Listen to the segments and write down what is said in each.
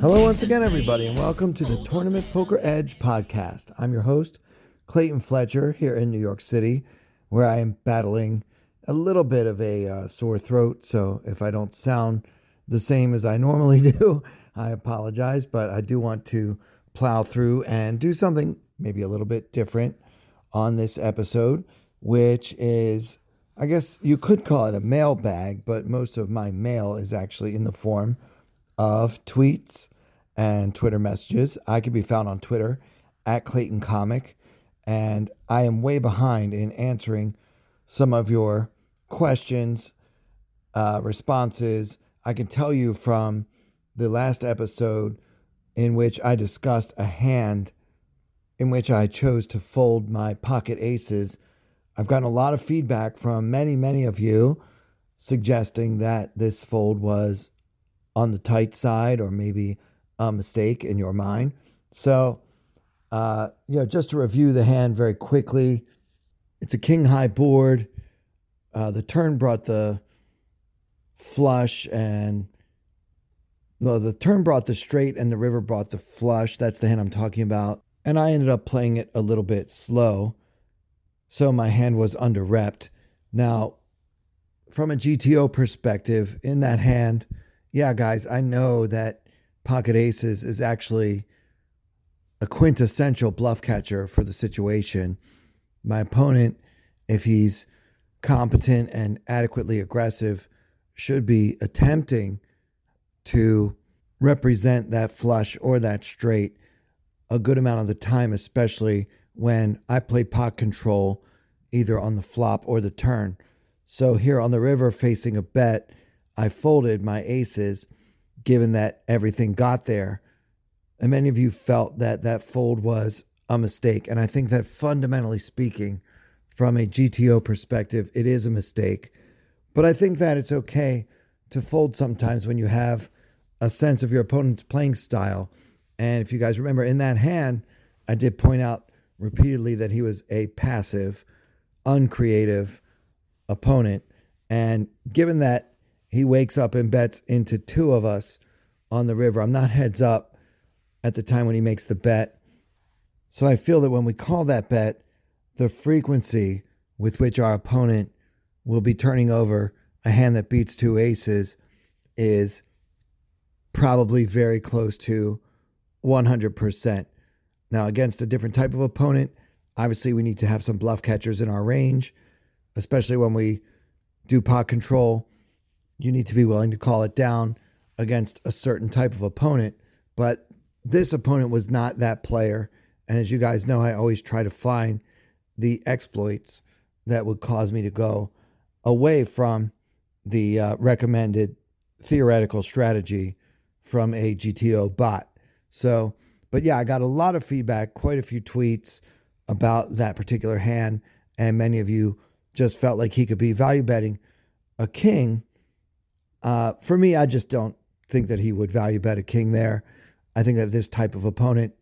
Hello, once again, everybody, and welcome to the Tournament Poker Edge podcast. I'm your host, Clayton Fletcher, here in New York City, where I am battling a little bit of a uh, sore throat. So if I don't sound the same as I normally do, I apologize, but I do want to plow through and do something maybe a little bit different on this episode, which is, I guess you could call it a mailbag, but most of my mail is actually in the form of tweets and Twitter messages. I can be found on Twitter at Clayton Comic, and I am way behind in answering some of your questions, uh, responses. I can tell you from the last episode in which I discussed a hand in which I chose to fold my pocket aces. I've gotten a lot of feedback from many, many of you suggesting that this fold was on the tight side or maybe a mistake in your mind. So, uh, you know, just to review the hand very quickly, it's a king high board. Uh, the turn brought the flush and well, the turn brought the straight and the river brought the flush. That's the hand I'm talking about. And I ended up playing it a little bit slow. So my hand was under repped. Now, from a GTO perspective, in that hand, yeah, guys, I know that pocket aces is actually a quintessential bluff catcher for the situation. My opponent, if he's competent and adequately aggressive, should be attempting to represent that flush or that straight a good amount of the time, especially when I play pot control either on the flop or the turn. So here on the river facing a bet, I folded my aces, given that everything got there. And many of you felt that that fold was a mistake. And I think that fundamentally speaking, from a GTO perspective, it is a mistake. But I think that it's okay to fold sometimes when you have a sense of your opponent's playing style. And if you guys remember in that hand, I did point out repeatedly that he was a passive, uncreative opponent. And given that he wakes up and bets into two of us on the river. I'm not heads up at the time when he makes the bet. So I feel that when we call that bet, the frequency with which our opponent will be turning over a hand that beats two aces is probably very close to 100%. Now, against a different type of opponent, obviously we need to have some bluff catchers in our range, especially when we do pot control you need to be willing to call it down against a certain type of opponent. But this opponent was not that player. And as you guys know, I always try to find the exploits that would cause me to go away from the uh, recommended theoretical strategy from a GTO bot. So, but yeah, I got a lot of feedback, quite a few tweets about that particular hand. And many of you just felt like he could be value betting a king uh, for me, I just don't think that he would value bet a king there. I think that this type of opponent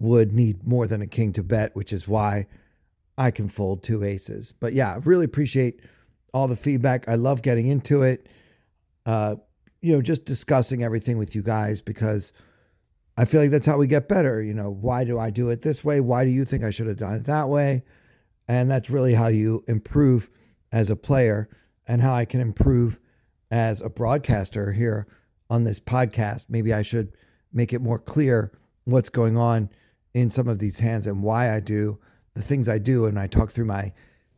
would need more than a king to bet, which is why I can fold two aces. But yeah, I really appreciate all the feedback. I love getting into it. Uh, you know, just discussing everything with you guys because I feel like that's how we get better. You know, why do I do it this way? Why do you think I should have done it that way? And that's really how you improve as a player and how I can improve as a broadcaster here on this podcast. Maybe I should make it more clear what's going on in some of these hands and why I do the things I do. And I talk through my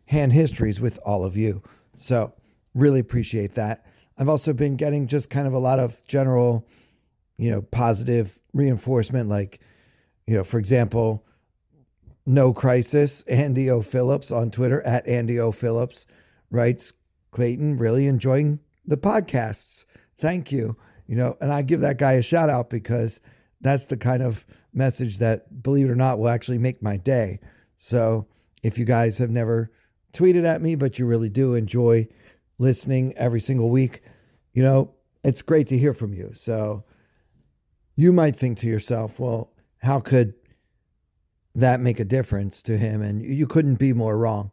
hand histories with all of you. So, really appreciate that. I've also been getting just kind of a lot of general, you know, positive reinforcement. Like, you know, for example, no crisis. Andy O. Phillips on Twitter at Andy O. Phillips writes, Clayton, really enjoying the podcasts. Thank you. You know, and I give that guy a shout out because that's the kind of message that, believe it or not, will actually make my day. So if you guys have never tweeted at me, but you really do enjoy listening every single week, you know, it's great to hear from you. So you might think to yourself, well, how could that make a difference to him? And you couldn't be more wrong.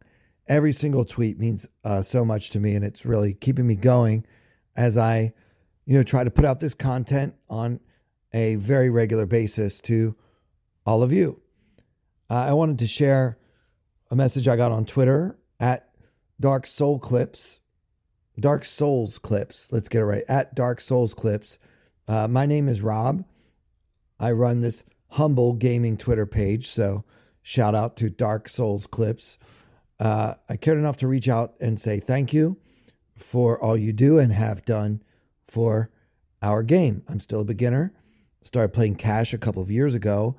Every single tweet means uh, so much to me, and it's really keeping me going as I, you know, try to put out this content on a very regular basis to all of you. Uh, I wanted to share a message I got on Twitter at Dark Soul Clips, Dark Souls Clips. Let's get it right at Dark Souls Clips. Uh, my name is Rob. I run this humble gaming Twitter page, so shout out to Dark Souls Clips. Uh, I cared enough to reach out and say thank you for all you do and have done for our game. I'm still a beginner. Started playing cash a couple of years ago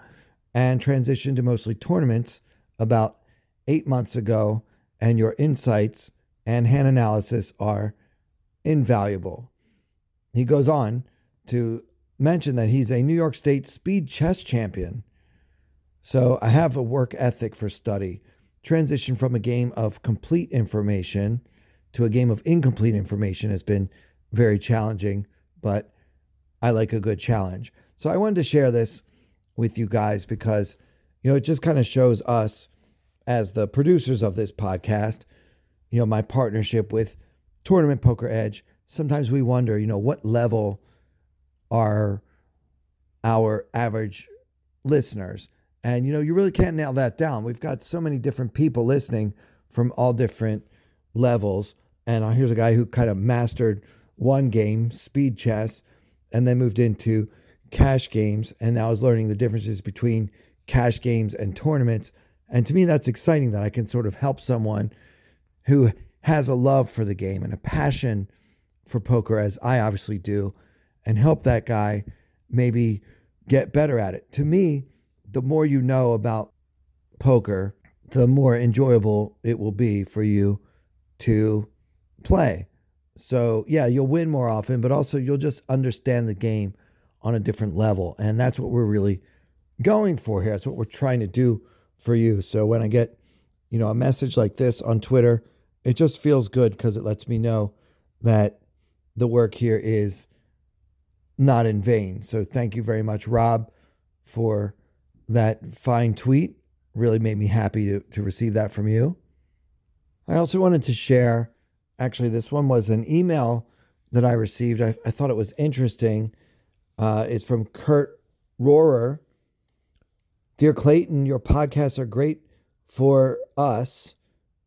and transitioned to mostly tournaments about eight months ago. And your insights and hand analysis are invaluable. He goes on to mention that he's a New York State speed chess champion. So I have a work ethic for study. Transition from a game of complete information to a game of incomplete information has been very challenging, but I like a good challenge. So I wanted to share this with you guys because, you know, it just kind of shows us as the producers of this podcast, you know, my partnership with Tournament Poker Edge. Sometimes we wonder, you know, what level are our average listeners? And, you know, you really can't nail that down. We've got so many different people listening from all different levels. And uh, here's a guy who kind of mastered one game, speed chess, and then moved into cash games. And now is learning the differences between cash games and tournaments. And to me, that's exciting that I can sort of help someone who has a love for the game and a passion for poker, as I obviously do, and help that guy maybe get better at it. To me, the more you know about poker, the more enjoyable it will be for you to play. So, yeah, you'll win more often, but also you'll just understand the game on a different level. And that's what we're really going for here. That's what we're trying to do for you. So, when I get, you know, a message like this on Twitter, it just feels good because it lets me know that the work here is not in vain. So, thank you very much, Rob, for that fine tweet. Really made me happy to, to receive that from you. I also wanted to share actually, this one was an email that I received. I, I thought it was interesting. Uh, it's from Kurt Rohrer. Dear Clayton, your podcasts are great for us,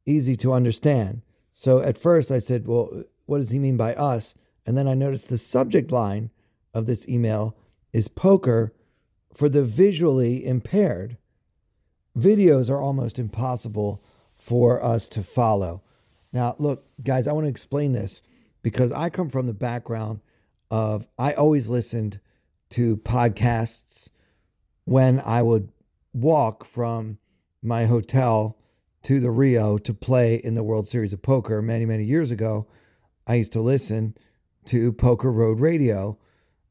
easy to understand. So at first I said, Well, what does he mean by us? And then I noticed the subject line of this email is poker for the visually impaired. Videos are almost impossible for us to follow. Now, look, guys, I want to explain this because I come from the background of I always listened to podcasts when I would walk from my hotel to the Rio to play in the World Series of Poker many, many years ago. I used to listen to Poker Road Radio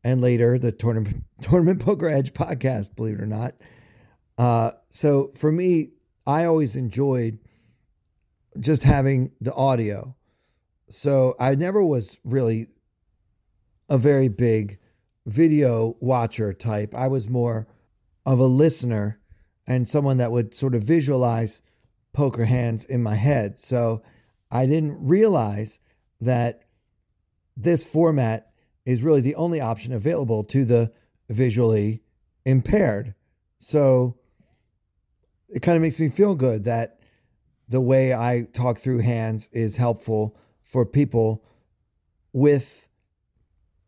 and later the Tournament, Tournament Poker Edge podcast, believe it or not. Uh, so for me, I always enjoyed just having the audio. So I never was really a very big video watcher type. I was more of a listener and someone that would sort of visualize poker hands in my head. So I didn't realize that this format is really the only option available to the visually impaired. So it kind of makes me feel good that the way I talk through hands is helpful for people with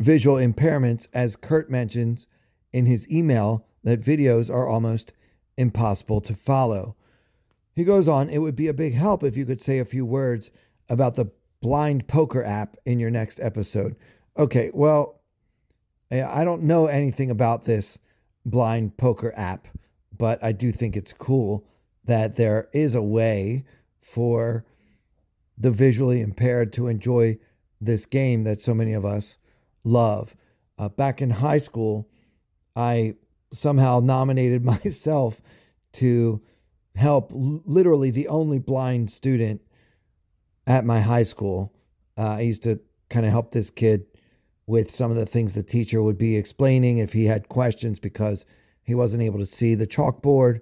visual impairments, as Kurt mentions in his email, that videos are almost impossible to follow. He goes on, it would be a big help if you could say a few words about the blind poker app in your next episode. Okay, well, I don't know anything about this blind poker app, but I do think it's cool that there is a way for the visually impaired to enjoy this game that so many of us love. Uh, back in high school, I somehow nominated myself to help literally the only blind student at my high school. Uh, I used to kind of help this kid with some of the things the teacher would be explaining if he had questions because he wasn't able to see the chalkboard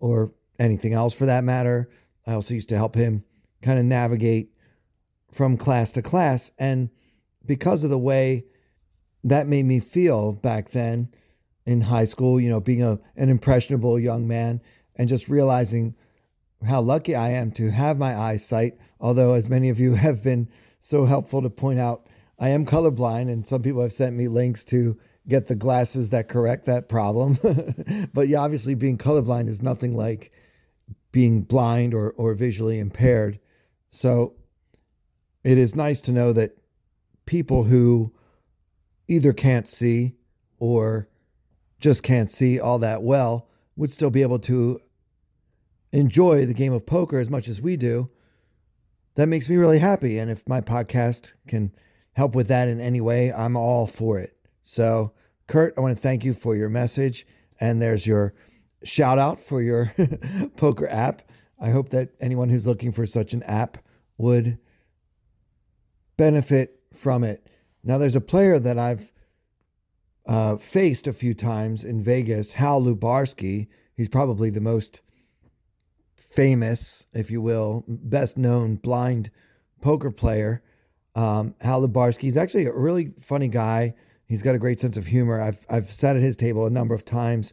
or anything else for that matter. I also used to help him kind of navigate from class to class. And because of the way that made me feel back then in high school, you know, being a, an impressionable young man and just realizing how lucky I am to have my eyesight. Although, as many of you have been so helpful to point out, I am colorblind, and some people have sent me links to get the glasses that correct that problem. but yeah, obviously, being colorblind is nothing like being blind or, or visually impaired. So it is nice to know that people who either can't see or just can't see all that well would still be able to enjoy the game of poker as much as we do. That makes me really happy. And if my podcast can help with that in any way, I'm all for it. So, Kurt, I want to thank you for your message. And there's your shout out for your poker app. I hope that anyone who's looking for such an app would benefit from it. Now, there's a player that I've uh, faced a few times in Vegas, Hal Lubarsky. He's probably the most famous, if you will, best known blind poker player. Um, Hal Lubarsky is actually a really funny guy. He's got a great sense of humor. I've I've sat at his table a number of times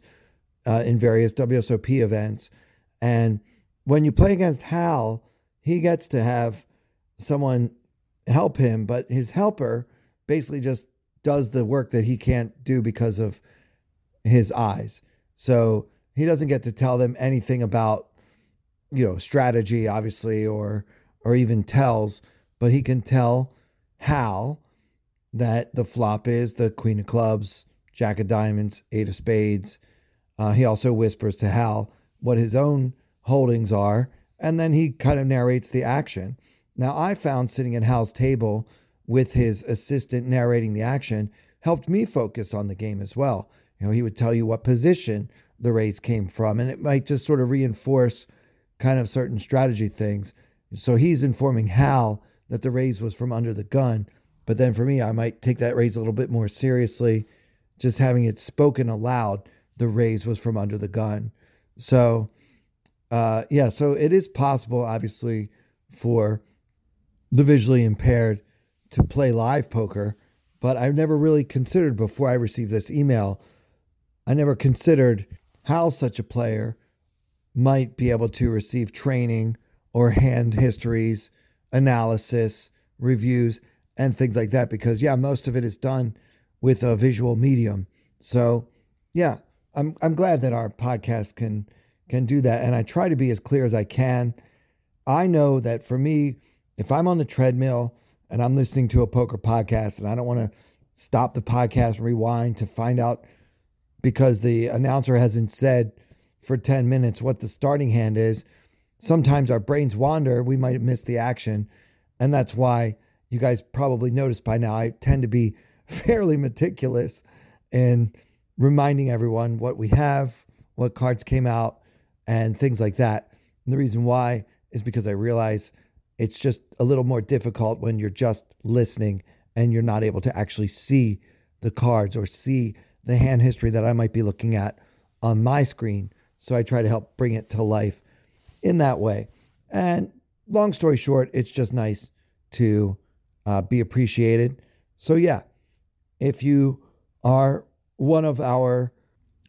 uh, in various WSOP events, and when you play against Hal, he gets to have someone help him, but his helper basically just does the work that he can't do because of his eyes. So he doesn't get to tell them anything about you know strategy obviously or or even tells but he can tell Hal that the flop is the queen of clubs jack of diamonds eight of spades. Uh, he also whispers to hal what his own holdings are and then he kind of narrates the action. Now i found sitting at hal's table with his assistant narrating the action helped me focus on the game as well. You know he would tell you what position the raise came from and it might just sort of reinforce kind of certain strategy things. So he's informing Hal that the raise was from under the gun. But then for me, I might take that raise a little bit more seriously, just having it spoken aloud. The raise was from under the gun. So, uh, yeah, so it is possible, obviously, for the visually impaired to play live poker, but I've never really considered before I received this email. I never considered how such a player might be able to receive training or hand histories, analysis, reviews, and things like that. Because yeah, most of it is done with a visual medium. So yeah, I'm I'm glad that our podcast can can do that, and I try to be as clear as I can. I know that for me, if I'm on the treadmill and I'm listening to a poker podcast, and I don't want to stop the podcast, and rewind to find out because the announcer hasn't said for 10 minutes what the starting hand is, sometimes our brains wander. We might miss the action. And that's why you guys probably noticed by now, I tend to be fairly meticulous in reminding everyone what we have, what cards came out, and things like that. And the reason why is because I realize it's just a little more difficult when you're just listening and you're not able to actually see the cards or see the hand history that I might be looking at on my screen. So I try to help bring it to life in that way. And long story short, it's just nice to uh, be appreciated. So, yeah, if you are one of our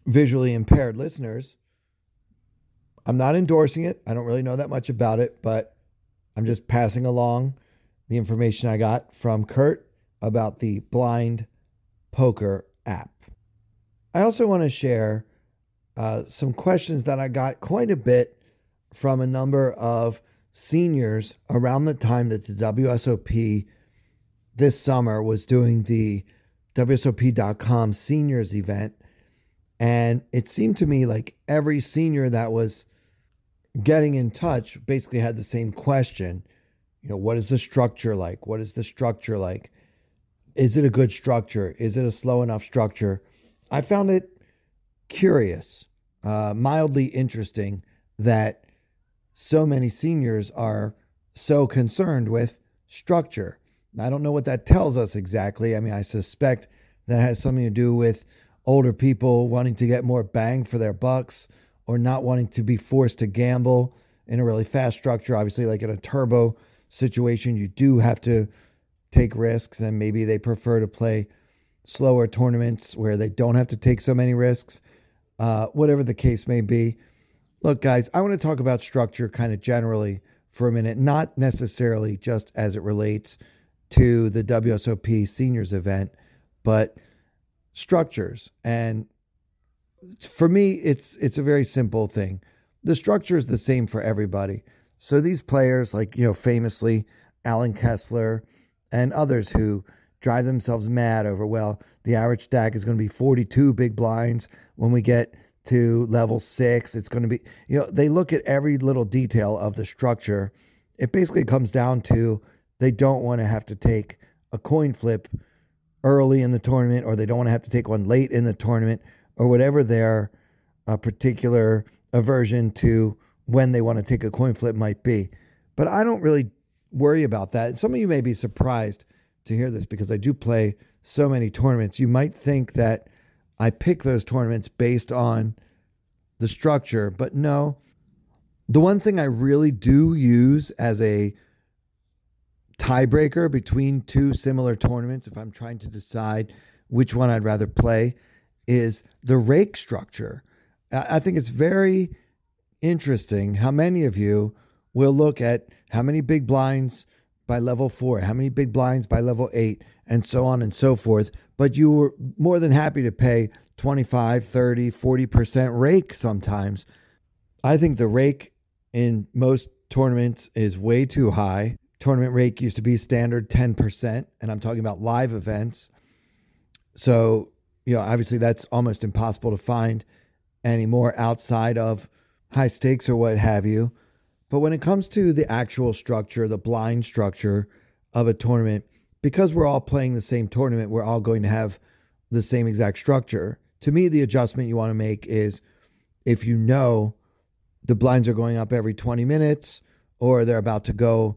visually impaired listeners, I'm not endorsing it. I don't really know that much about it, but I'm just passing along the information I got from Kurt about the blind poker app. I also want to share uh, some questions that I got quite a bit from a number of seniors around the time that the WSOP this summer was doing the WSOP.com seniors event. And it seemed to me like every senior that was getting in touch basically had the same question. You know, what is the structure like? What is the structure like? Is it a good structure? Is it a slow enough structure? I found it curious, uh, mildly interesting that so many seniors are so concerned with structure. I don't know what that tells us exactly. I mean, I suspect that has something to do with older people wanting to get more bang for their bucks or not wanting to be forced to gamble in a really fast structure. Obviously, like in a turbo situation, you do have to take risks, and maybe they prefer to play slower tournaments where they don't have to take so many risks. Uh, whatever the case may be. Look, guys, I want to talk about structure kind of generally for a minute, not necessarily just as it relates to the WSOP seniors event, but structures. And for me, it's it's a very simple thing. The structure is the same for everybody. So these players, like you know, famously Allen Kessler and others who drive themselves mad over, well, the average stack is going to be 42 big blinds. When we get to level six, it's going to be, you know, they look at every little detail of the structure. It basically comes down to they don't want to have to take a coin flip early in the tournament, or they don't want to have to take one late in the tournament, or whatever their uh, particular aversion to when they want to take a coin flip might be. But I don't really worry about that. Some of you may be surprised to hear this because I do play so many tournaments. You might think that I pick those tournaments based on the structure, but no. The one thing I really do use as a tiebreaker between two similar tournaments, if I'm trying to decide which one I'd rather play, is the rake structure. I think it's very interesting how many of you will look at how many big blinds by level four, how many big blinds by level eight, and so on and so forth. But you were more than happy to pay 25, 30, 40% rake sometimes. I think the rake in most tournaments is way too high. Tournament rake used to be standard 10%, and I'm talking about live events. So, you know, obviously that's almost impossible to find anymore outside of high stakes or what have you. But when it comes to the actual structure, the blind structure of a tournament, because we're all playing the same tournament, we're all going to have the same exact structure. To me, the adjustment you want to make is if you know the blinds are going up every 20 minutes or they're about to go,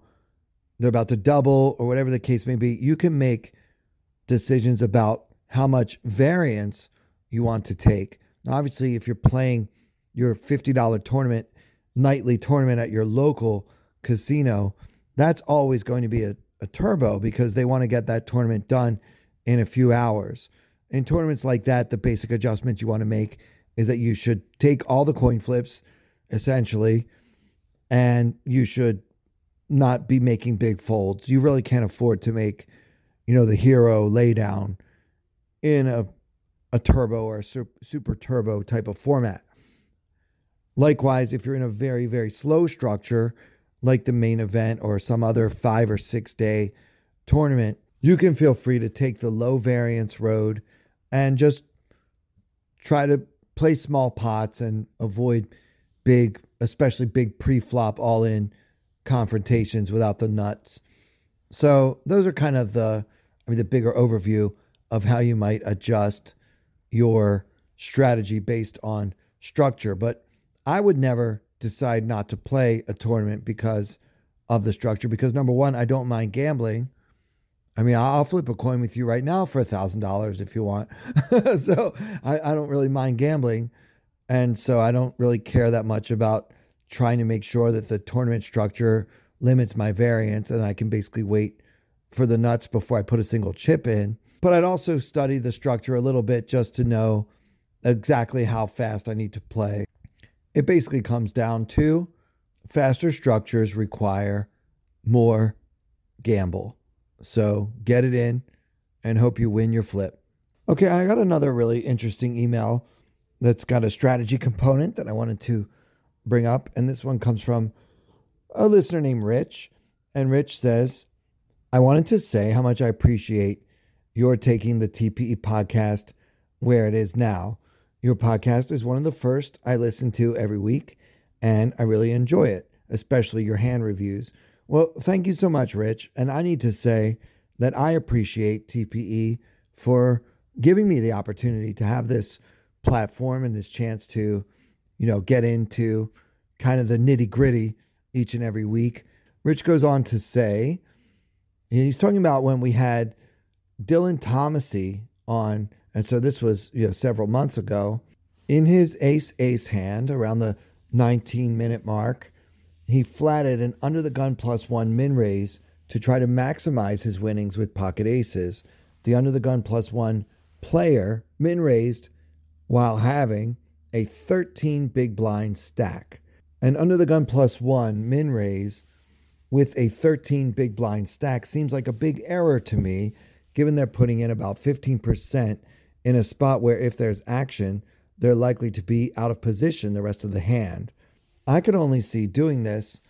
they're about to double or whatever the case may be, you can make decisions about how much variance you want to take. Now, obviously, if you're playing your $50 tournament nightly tournament at your local casino, that's always going to be a, a turbo because they want to get that tournament done in a few hours. In tournaments like that, the basic adjustment you want to make is that you should take all the coin flips essentially and you should not be making big folds. You really can't afford to make, you know, the hero laydown in a a turbo or a super, super turbo type of format. Likewise, if you're in a very, very slow structure, like the main event or some other five or six day tournament, you can feel free to take the low variance road and just try to play small pots and avoid big, especially big pre flop all in confrontations without the nuts. So, those are kind of the, I mean, the bigger overview of how you might adjust your strategy based on structure. But I would never decide not to play a tournament because of the structure. Because number one, I don't mind gambling. I mean, I'll flip a coin with you right now for a thousand dollars if you want. so I, I don't really mind gambling. And so I don't really care that much about trying to make sure that the tournament structure limits my variance and I can basically wait for the nuts before I put a single chip in. But I'd also study the structure a little bit just to know exactly how fast I need to play it basically comes down to faster structures require more gamble. So get it in and hope you win your flip. Okay, I got another really interesting email that's got a strategy component that I wanted to bring up. And this one comes from a listener named Rich. And Rich says, I wanted to say how much I appreciate your taking the TPE podcast where it is now. Your podcast is one of the first I listen to every week, and I really enjoy it, especially your hand reviews. Well, thank you so much, Rich. And I need to say that I appreciate TPE for giving me the opportunity to have this platform and this chance to, you know, get into kind of the nitty gritty each and every week. Rich goes on to say, he's talking about when we had Dylan Thomasy on, and so this was you know several months ago. In his ace ace hand around the 19 minute mark, he flatted an under the gun plus one min raise to try to maximize his winnings with pocket aces. The under the gun plus one player min raised while having a 13 big blind stack. And under the gun plus one min raise with a 13 big blind stack seems like a big error to me, given they're putting in about 15% in a spot where if there's action, they're likely to be out of position the rest of the hand. I could only see doing this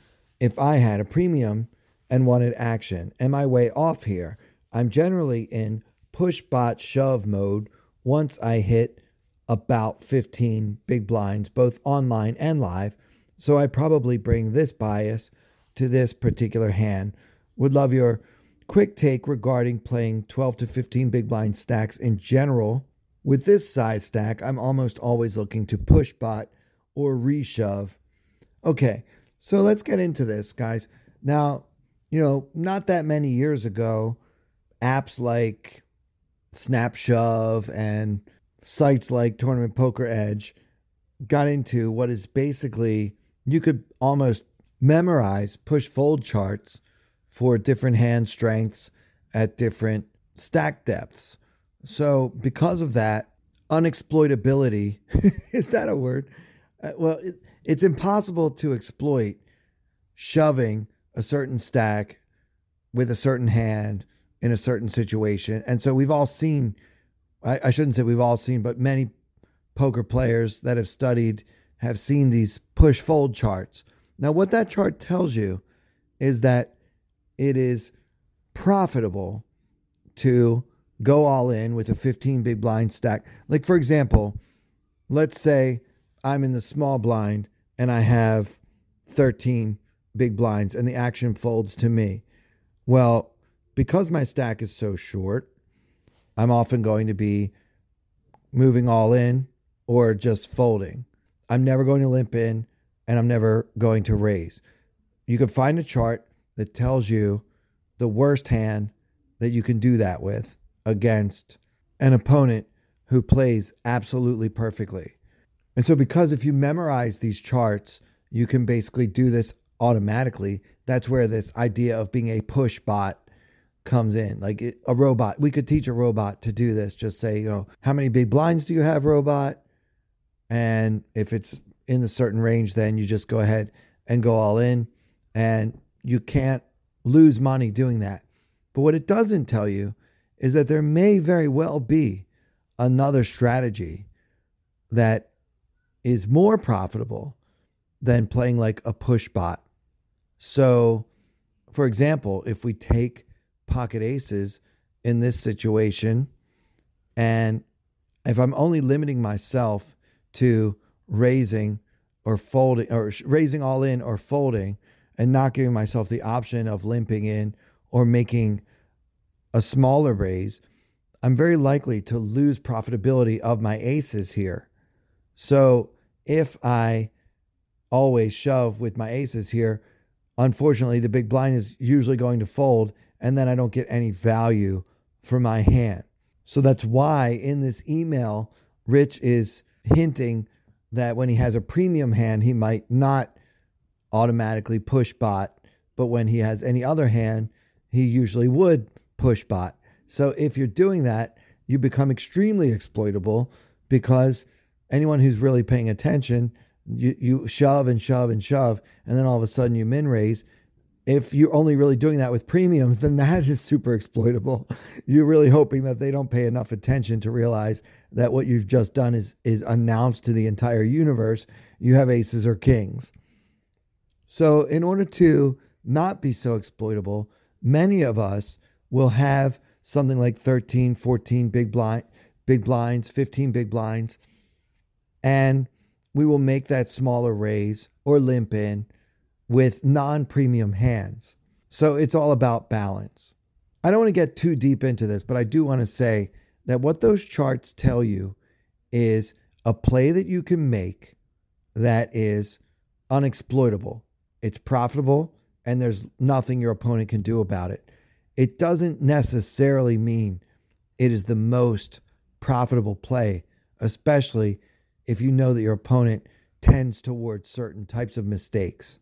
if I had a premium and wanted action. Am I way off here? I'm generally in push bot shove mode once I hit about 15 big blinds, both online and live. So I probably bring this bias to this particular hand. Would love your quick take regarding playing 12 to 15 big blind stacks in general. With this size stack, I'm almost always looking to push bot or reshove Okay, so let's get into this, guys. Now, you know, not that many years ago, apps like Snapshove and sites like Tournament Poker Edge got into what is basically you could almost memorize push fold charts for different hand strengths at different stack depths. So, because of that, unexploitability is that a word? Uh, well, it, it's impossible to exploit shoving a certain stack with a certain hand in a certain situation. And so we've all seen, I, I shouldn't say we've all seen, but many poker players that have studied have seen these push fold charts. Now, what that chart tells you is that it is profitable to go all in with a 15 big blind stack. Like, for example, let's say I'm in the small blind and I have 13 big blinds and the action folds to me. Well, because my stack is so short, I'm often going to be moving all in or just folding. I'm never going to limp in and I'm never going to raise. You can find a chart that tells you the worst hand that you can do that with against an opponent who plays absolutely perfectly. And so, because if you memorize these charts, you can basically do this automatically. That's where this idea of being a push bot comes in. Like a robot, we could teach a robot to do this. Just say, you know, how many big blinds do you have, robot? And if it's in the certain range, then you just go ahead and go all in. And you can't lose money doing that. But what it doesn't tell you is that there may very well be another strategy that is more profitable than playing like a push bot. So, for example, if we take pocket aces in this situation, and if I'm only limiting myself to raising or folding or raising all in or folding and not giving myself the option of limping in or making a smaller raise, I'm very likely to lose profitability of my aces here. So if I always shove with my aces here, unfortunately, the big blind is usually going to fold, and then I don't get any value for my hand. So that's why in this email, Rich is hinting that when he has a premium hand, he might not automatically push bot, but when he has any other hand, he usually would push bot. So if you're doing that, you become extremely exploitable because anyone who's really paying attention, you, you shove and shove and shove, and then all of a sudden you min raise. If you're only really doing that with premiums, then that is super exploitable. You're really hoping that they don't pay enough attention to realize that what you've just done is is announced to the entire universe. You have aces or kings. So, in order to not be so exploitable, many of us will have something like 13, 14 big blind, big blinds, 15 big blinds, and we will make that smaller raise or limp in with non premium hands. So it's all about balance. I don't want to get too deep into this, but I do want to say that what those charts tell you is a play that you can make that is unexploitable. It's profitable and there's nothing your opponent can do about it. It doesn't necessarily mean it is the most profitable play, especially if you know that your opponent tends towards certain types of mistakes.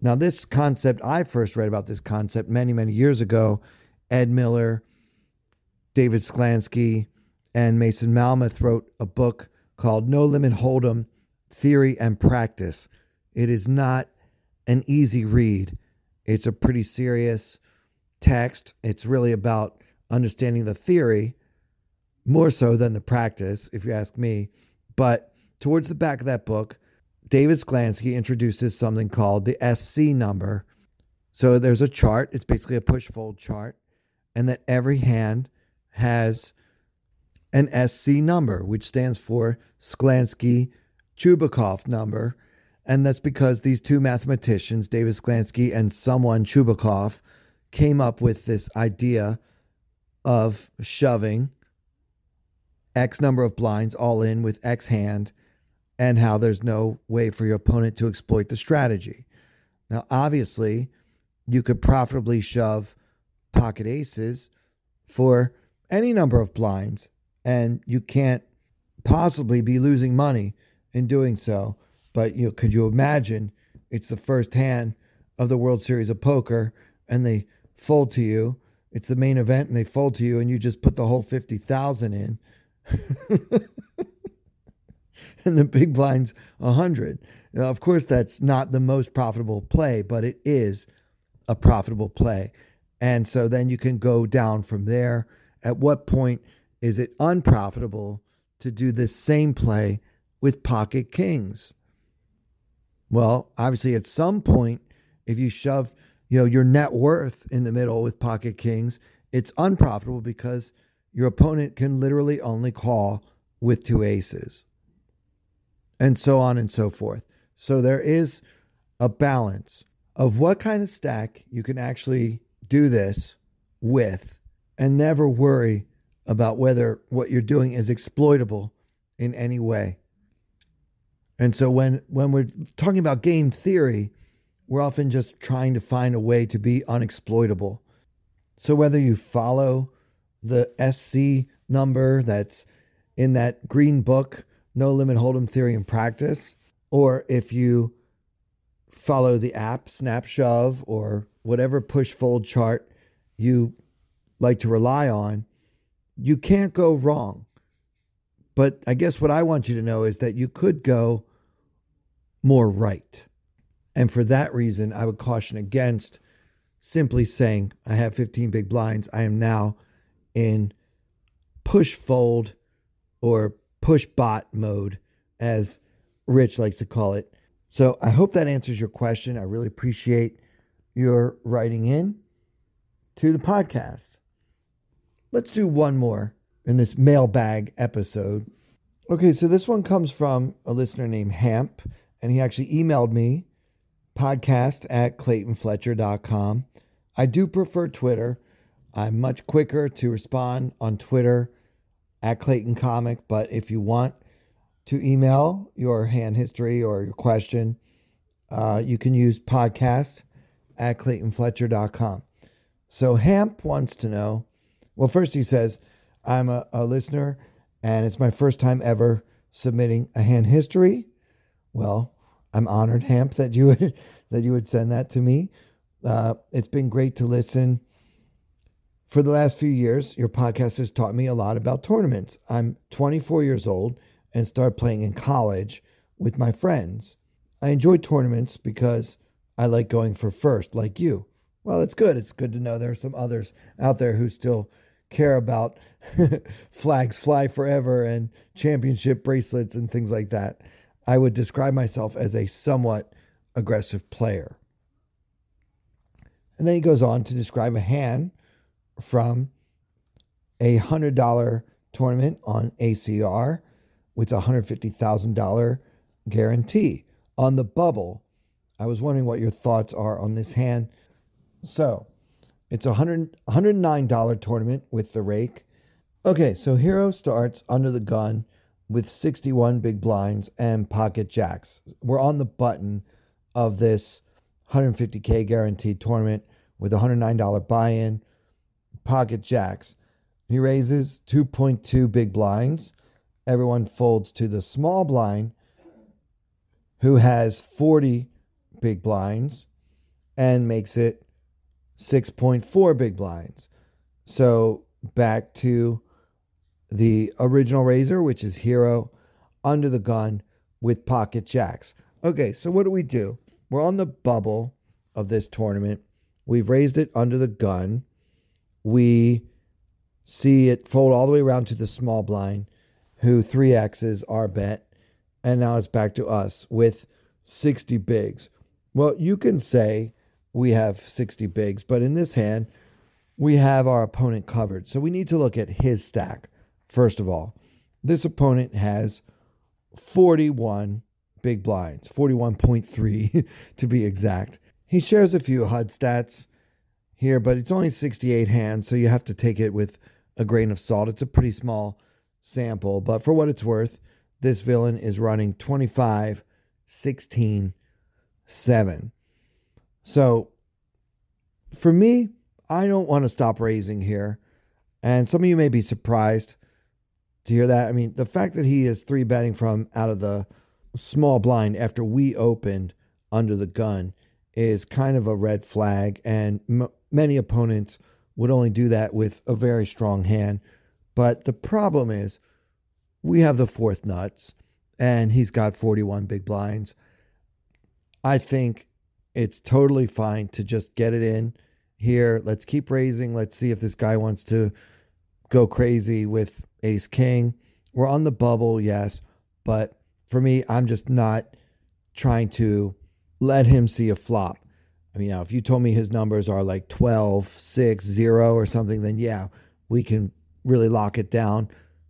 Now, this concept, I first read about this concept many, many years ago. Ed Miller, David Sklansky, and Mason Malmuth wrote a book called No Limit Hold'em Theory and Practice. It is not an easy read, it's a pretty serious text. It's really about understanding the theory more so than the practice, if you ask me. But towards the back of that book, David Sklansky introduces something called the SC number. So there's a chart, it's basically a push fold chart, and that every hand has an SC number, which stands for Sklansky Chubukov number. And that's because these two mathematicians, David Sklansky and someone Chubukov, came up with this idea of shoving X number of blinds all in with X hand and how there's no way for your opponent to exploit the strategy. Now, obviously, you could profitably shove pocket aces for any number of blinds, and you can't possibly be losing money in doing so. But you know, could you imagine it's the first hand of the World Series of Poker and they fold to you. It's the main event and they fold to you and you just put the whole 50,000 in. and the big blind's 100. Now, of course, that's not the most profitable play, but it is a profitable play. And so then you can go down from there. At what point is it unprofitable to do this same play with pocket kings? Well, obviously, at some point, if you shove you know your net worth in the middle with pocket kings, it's unprofitable because your opponent can literally only call with two aces and so on and so forth. So there is a balance of what kind of stack you can actually do this with and never worry about whether what you're doing is exploitable in any way. And so when when we're talking about game theory, we're often just trying to find a way to be unexploitable. So whether you follow the SC number that's in that green book no limit hold'em theory in practice, or if you follow the app Snap Shove or whatever push fold chart you like to rely on, you can't go wrong. But I guess what I want you to know is that you could go more right. And for that reason, I would caution against simply saying, I have 15 big blinds. I am now in push fold or push bot mode, as Rich likes to call it. So I hope that answers your question. I really appreciate your writing in to the podcast. Let's do one more in this mailbag episode. Okay, so this one comes from a listener named Hamp, and he actually emailed me podcast at claytonfletcher.com. I do prefer Twitter. I'm much quicker to respond on Twitter at Clayton Comic. But if you want to email your hand history or your question, uh, you can use podcast at claytonfletcher.com. So Hamp wants to know. Well, first he says, I'm a, a listener and it's my first time ever submitting a hand history. Well, I'm honored, Hamp, that you would that you would send that to me. Uh, it's been great to listen for the last few years, your podcast has taught me a lot about tournaments. I'm 24 years old and started playing in college with my friends. I enjoy tournaments because I like going for first, like you. Well, it's good. It's good to know there are some others out there who still care about flags fly forever and championship bracelets and things like that. I would describe myself as a somewhat aggressive player. And then he goes on to describe a hand from a $100 tournament on ACR with a $150,000 guarantee on the bubble. I was wondering what your thoughts are on this hand. So, it's a $100, $109 tournament with the rake. Okay, so Hero starts under the gun with 61 big blinds and pocket jacks. We're on the button of this 150K guaranteed tournament with a $109 buy in, pocket jacks. He raises 2.2 big blinds. Everyone folds to the small blind, who has 40 big blinds and makes it 6.4 big blinds. So back to the original razor, which is Hero under the gun with pocket jacks. Okay, so what do we do? We're on the bubble of this tournament. We've raised it under the gun. We see it fold all the way around to the small blind, who 3X's our bet. And now it's back to us with 60 bigs. Well, you can say we have 60 bigs, but in this hand, we have our opponent covered. So we need to look at his stack, first of all. This opponent has 41 big blinds, 41.3 to be exact. He shares a few HUD stats here, but it's only 68 hands, so you have to take it with a grain of salt. It's a pretty small sample, but for what it's worth, this villain is running 25, 16, 7. So for me, I don't want to stop raising here. And some of you may be surprised to hear that. I mean, the fact that he is three betting from out of the small blind after we opened under the gun is kind of a red flag. And m- many opponents would only do that with a very strong hand. But the problem is we have the fourth nuts, and he's got 41 big blinds. I think it's totally fine to just get it in here. Let's keep raising. Let's see if this guy wants to go crazy with ace king. We're on the bubble, yes, but for me, I'm just not trying to let him see a flop. I mean, now if you told me his numbers are like 12, 6, 0 or something, then yeah, we can really lock it down.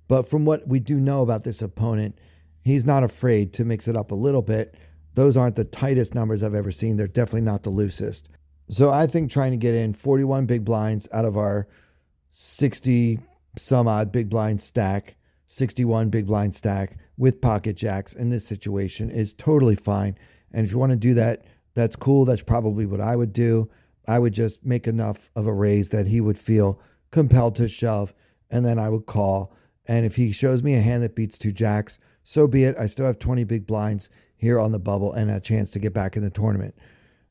But from what we do know about this opponent, he's not afraid to mix it up a little bit. Those aren't the tightest numbers I've ever seen. They're definitely not the loosest. So I think trying to get in 41 big blinds out of our 60 some odd big blind stack, 61 big blind stack with pocket jacks in this situation is totally fine. And if you want to do that, that's cool. That's probably what I would do. I would just make enough of a raise that he would feel compelled to shove, and then I would call. And if he shows me a hand that beats two jacks, so be it. I still have 20 big blinds here on the bubble and a chance to get back in the tournament.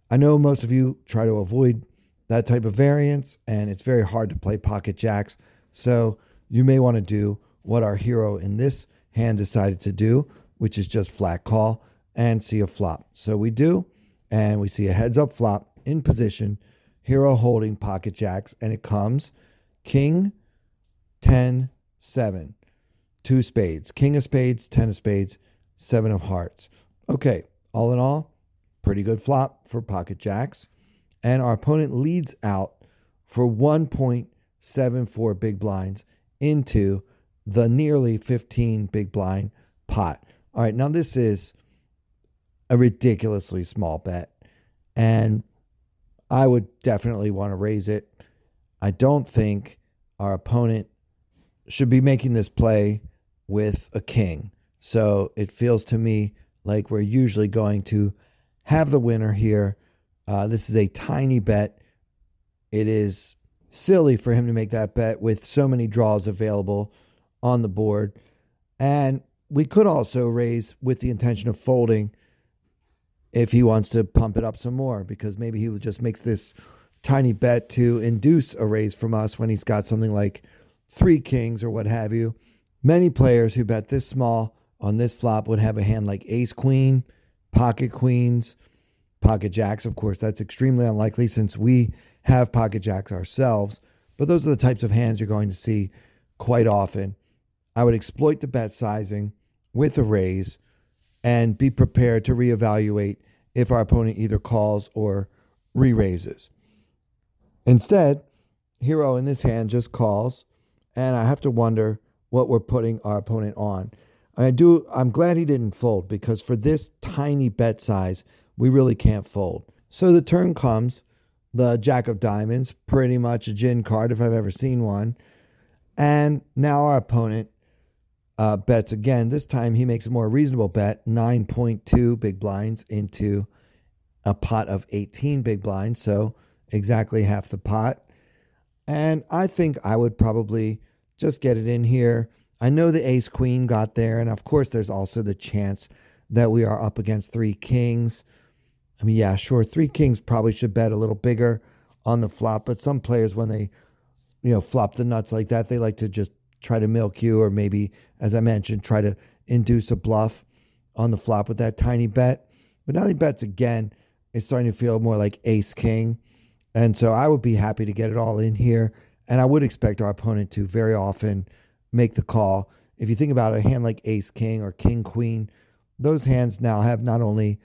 I know most of you try to avoid that type of variance, and it's very hard to play pocket jacks. So you may want to do what our hero in this hand decided to do, which is just flat call and see a flop. So we do, and we see a heads up flop in position, hero holding pocket jacks, and it comes king, 10, 7, two spades, king of spades, 10 of spades, seven of hearts. Okay, all in all, pretty good flop for pocket jacks. And our opponent leads out for 1.74 big blinds into the nearly 15 big blind pot. All right, now this is a ridiculously small bet, and I would definitely want to raise it. I don't think our opponent should be making this play with a king. So it feels to me like we're usually going to have the winner here. Uh, this is a tiny bet. It is silly for him to make that bet with so many draws available on the board. And we could also raise with the intention of folding if he wants to pump it up some more, because maybe he will just makes this tiny bet to induce a raise from us when he's got something like three kings or what have you. Many players who bet this small on this flop would have a hand like ace queen, pocket queens, pocket jacks. Of course, that's extremely unlikely since we have pocket jacks ourselves, but those are the types of hands you're going to see quite often. I would exploit the bet sizing with a raise and be prepared to reevaluate if our opponent either calls or re raises. Instead, Hero in this hand just calls, and I have to wonder what we're putting our opponent on. I do. I'm glad he didn't fold because for this tiny bet size, we really can't fold. So the turn comes, the Jack of Diamonds, pretty much a gin card if I've ever seen one, and now our opponent uh, bets again. This time he makes a more reasonable bet 9.2 big blinds into a pot of 18 big blinds. So exactly half the pot. And I think I would probably just get it in here. I know the ace queen got there. And of course, there's also the chance that we are up against three kings. I mean, yeah, sure. Three kings probably should bet a little bigger on the flop. But some players, when they, you know, flop the nuts like that, they like to just try to milk you, or maybe, as I mentioned, try to induce a bluff on the flop with that tiny bet. But now he bets again. It's starting to feel more like ace king. And so I would be happy to get it all in here. And I would expect our opponent to very often make the call. If you think about a hand like ace king or king queen, those hands now have not only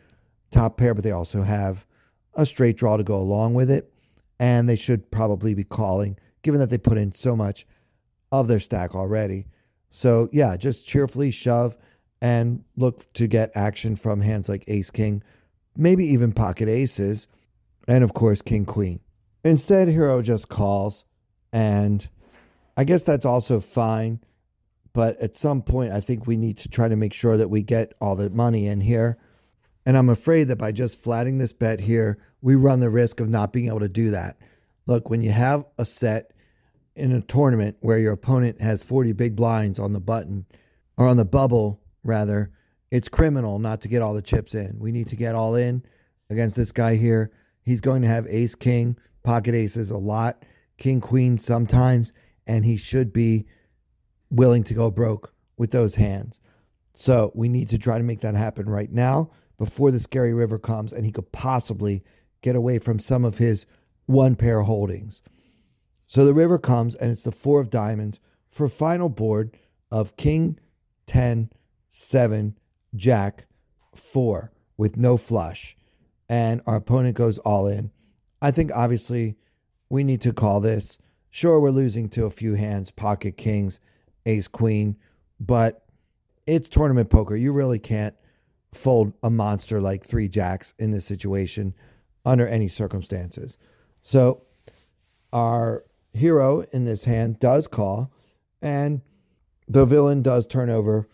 top pair, but they also have a straight draw to go along with it. And they should probably be calling, given that they put in so much of their stack already. So, yeah, just cheerfully shove and look to get action from hands like ace king, maybe even pocket aces, and of course, king queen. Instead, hero just calls, and I guess that's also fine. But at some point, I think we need to try to make sure that we get all the money in here. And I'm afraid that by just flatting this bet here, we run the risk of not being able to do that. Look, when you have a set in a tournament where your opponent has 40 big blinds on the button or on the bubble, rather, it's criminal not to get all the chips in. We need to get all in against this guy here. He's going to have ace king, pocket aces a lot, king queen sometimes, and he should be willing to go broke with those hands. So we need to try to make that happen right now before the scary river comes and he could possibly get away from some of his one pair holdings. So the river comes and it's the four of diamonds for final board of king 10, 7, jack, 4 with no flush. And our opponent goes all in. I think obviously we need to call this. Sure, we're losing to a few hands, pocket kings, ace queen, but it's tournament poker. You really can't fold a monster like three jacks in this situation under any circumstances. So our hero in this hand does call, and the villain does turn over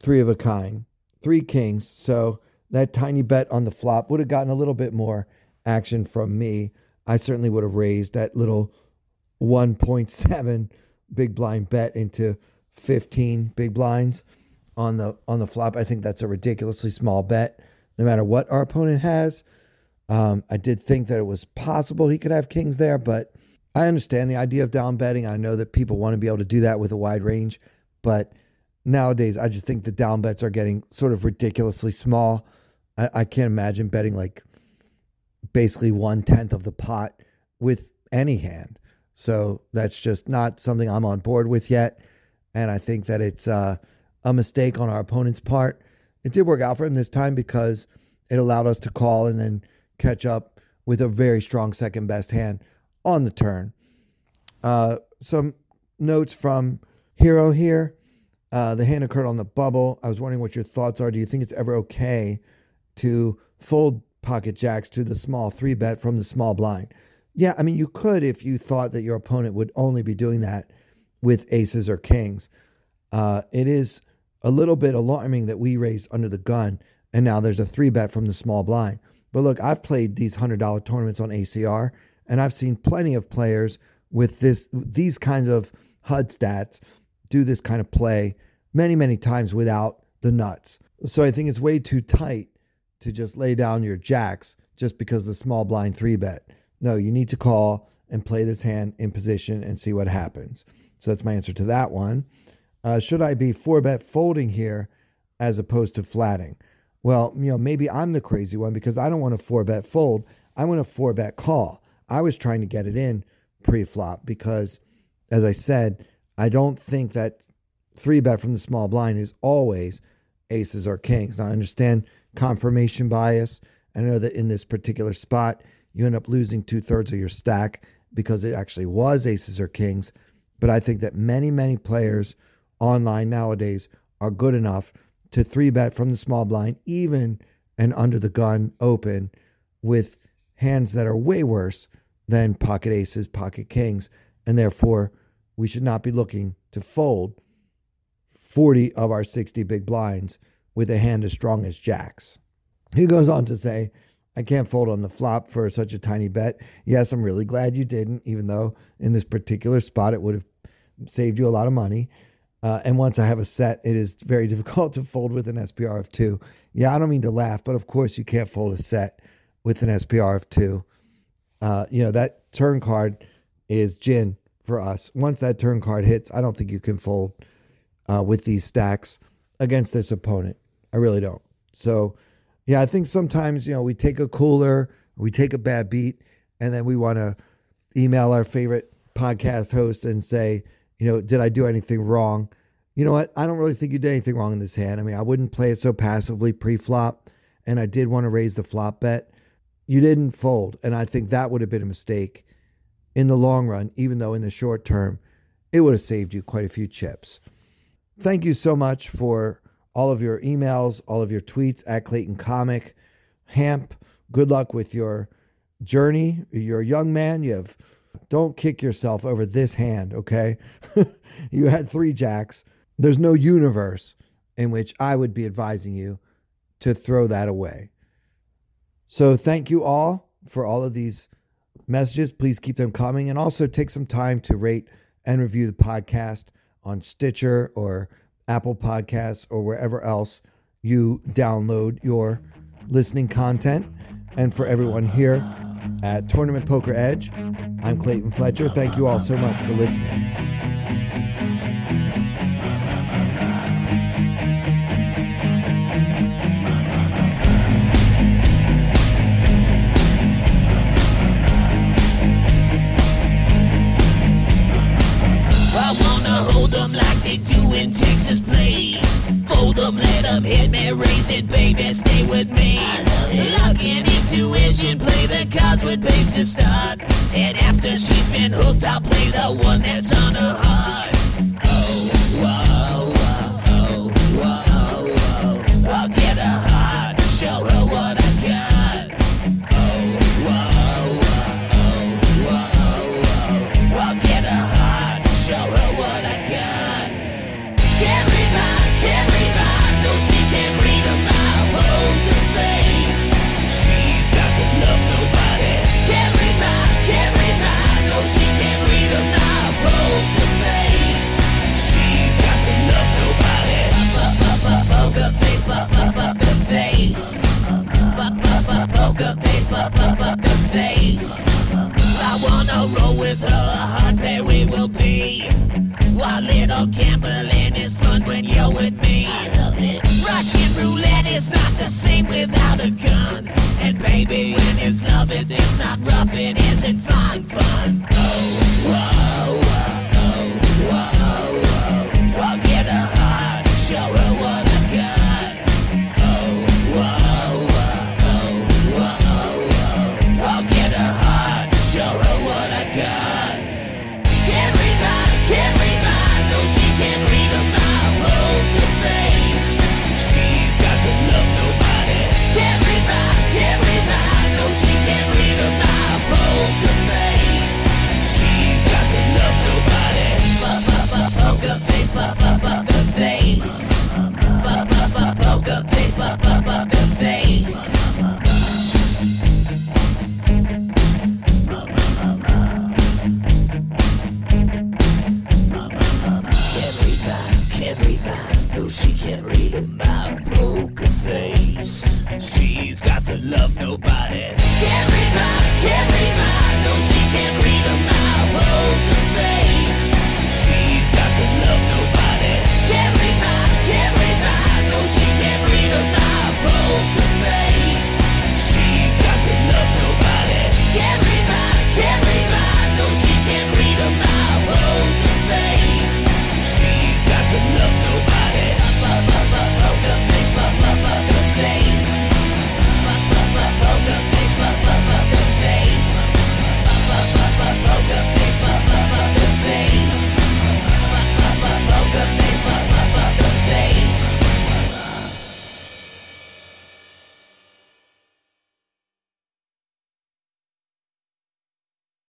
three of a kind, three kings. So that tiny bet on the flop would have gotten a little bit more action from me. I certainly would have raised that little 1.7 big blind bet into 15 big blinds on the on the flop. I think that's a ridiculously small bet, no matter what our opponent has. Um, I did think that it was possible he could have kings there, but I understand the idea of down betting. I know that people want to be able to do that with a wide range, but nowadays I just think the down bets are getting sort of ridiculously small. I, I can't imagine betting like basically one tenth of the pot with any hand. So that's just not something I'm on board with yet. And I think that it's uh, a mistake on our opponent's part. It did work out for him this time because it allowed us to call and then catch up with a very strong second best hand on the turn. Uh, some notes from Hero here. Uh, the hand occurred on the bubble. I was wondering what your thoughts are. Do you think it's ever okay to fold pocket jacks to the small three bet from the small blind? Yeah, I mean, you could if you thought that your opponent would only be doing that with aces or kings. Uh, it is a little bit alarming that we raised under the gun and now there's a three bet from the small blind. But look, I've played these $100 tournaments on ACR and I've seen plenty of players with this these kinds of HUD stats do this kind of play many, many times without the nuts. So I think it's way too tight to just lay down your jacks just because the small blind three bet. No, you need to call and play this hand in position and see what happens. So that's my answer to that one. Uh, should I be four bet folding here as opposed to flatting? Well, you know, maybe I'm the crazy one because I don't want a four bet fold. I want a four bet call. I was trying to get it in pre flop because, as I said, I don't think that three bet from the small blind is always aces or kings. Now, I understand confirmation bias. I know that in this particular spot, you end up losing two thirds of your stack because it actually was aces or kings. But I think that many, many players online nowadays are good enough to three bet from the small blind, even and under the gun open with hands that are way worse than pocket aces, pocket kings, and therefore we should not be looking to fold 40 of our 60 big blinds with a hand as strong as Jack's. He goes on to say, I can't fold on the flop for such a tiny bet. Yes, I'm really glad you didn't, even though in this particular spot it would have saved you a lot of money. Uh, and once I have a set, it is very difficult to fold with an SPR of two. Yeah, I don't mean to laugh, but of course you can't fold a set with an SPR of two. Uh, you know, that turn card is gin for us. Once that turn card hits, I don't think you can fold uh, with these stacks against this opponent. I really don't. So, yeah, I think sometimes, you know, we take a cooler, we take a bad beat, and then we want to email our favorite podcast host and say, you know, did I do anything wrong? You know what? I don't really think you did anything wrong in this hand. I mean, I wouldn't play it so passively pre flop, and I did want to raise the flop bet. You didn't fold, and I think that would have been a mistake in the long run, even though in the short term, it would have saved you quite a few chips. Thank you so much for all of your emails, all of your tweets at Clayton Comic. Hamp, good luck with your journey. You're a young man. You have don't kick yourself over this hand, okay? you had three jacks. There's no universe in which I would be advising you to throw that away. So thank you all for all of these messages. Please keep them coming and also take some time to rate and review the podcast on Stitcher or Apple Podcasts or wherever else you download your listening content. And for everyone here at Tournament Poker Edge, I'm Clayton Fletcher. Thank you all so much for listening. Hit me, raise it, baby, stay with me. Luck and intuition, play the cards with babes to start. And after she's been hooked, I'll play the one that's on her heart. Roll with her, hard pair we will be. While little gambling is fun when you're with me. Russian roulette is not the same without a gun. And baby, when it's love, it, it's not rough, it isn't fun, fun. Oh, whoa, whoa, oh, whoa, whoa. I'll get her heart, show her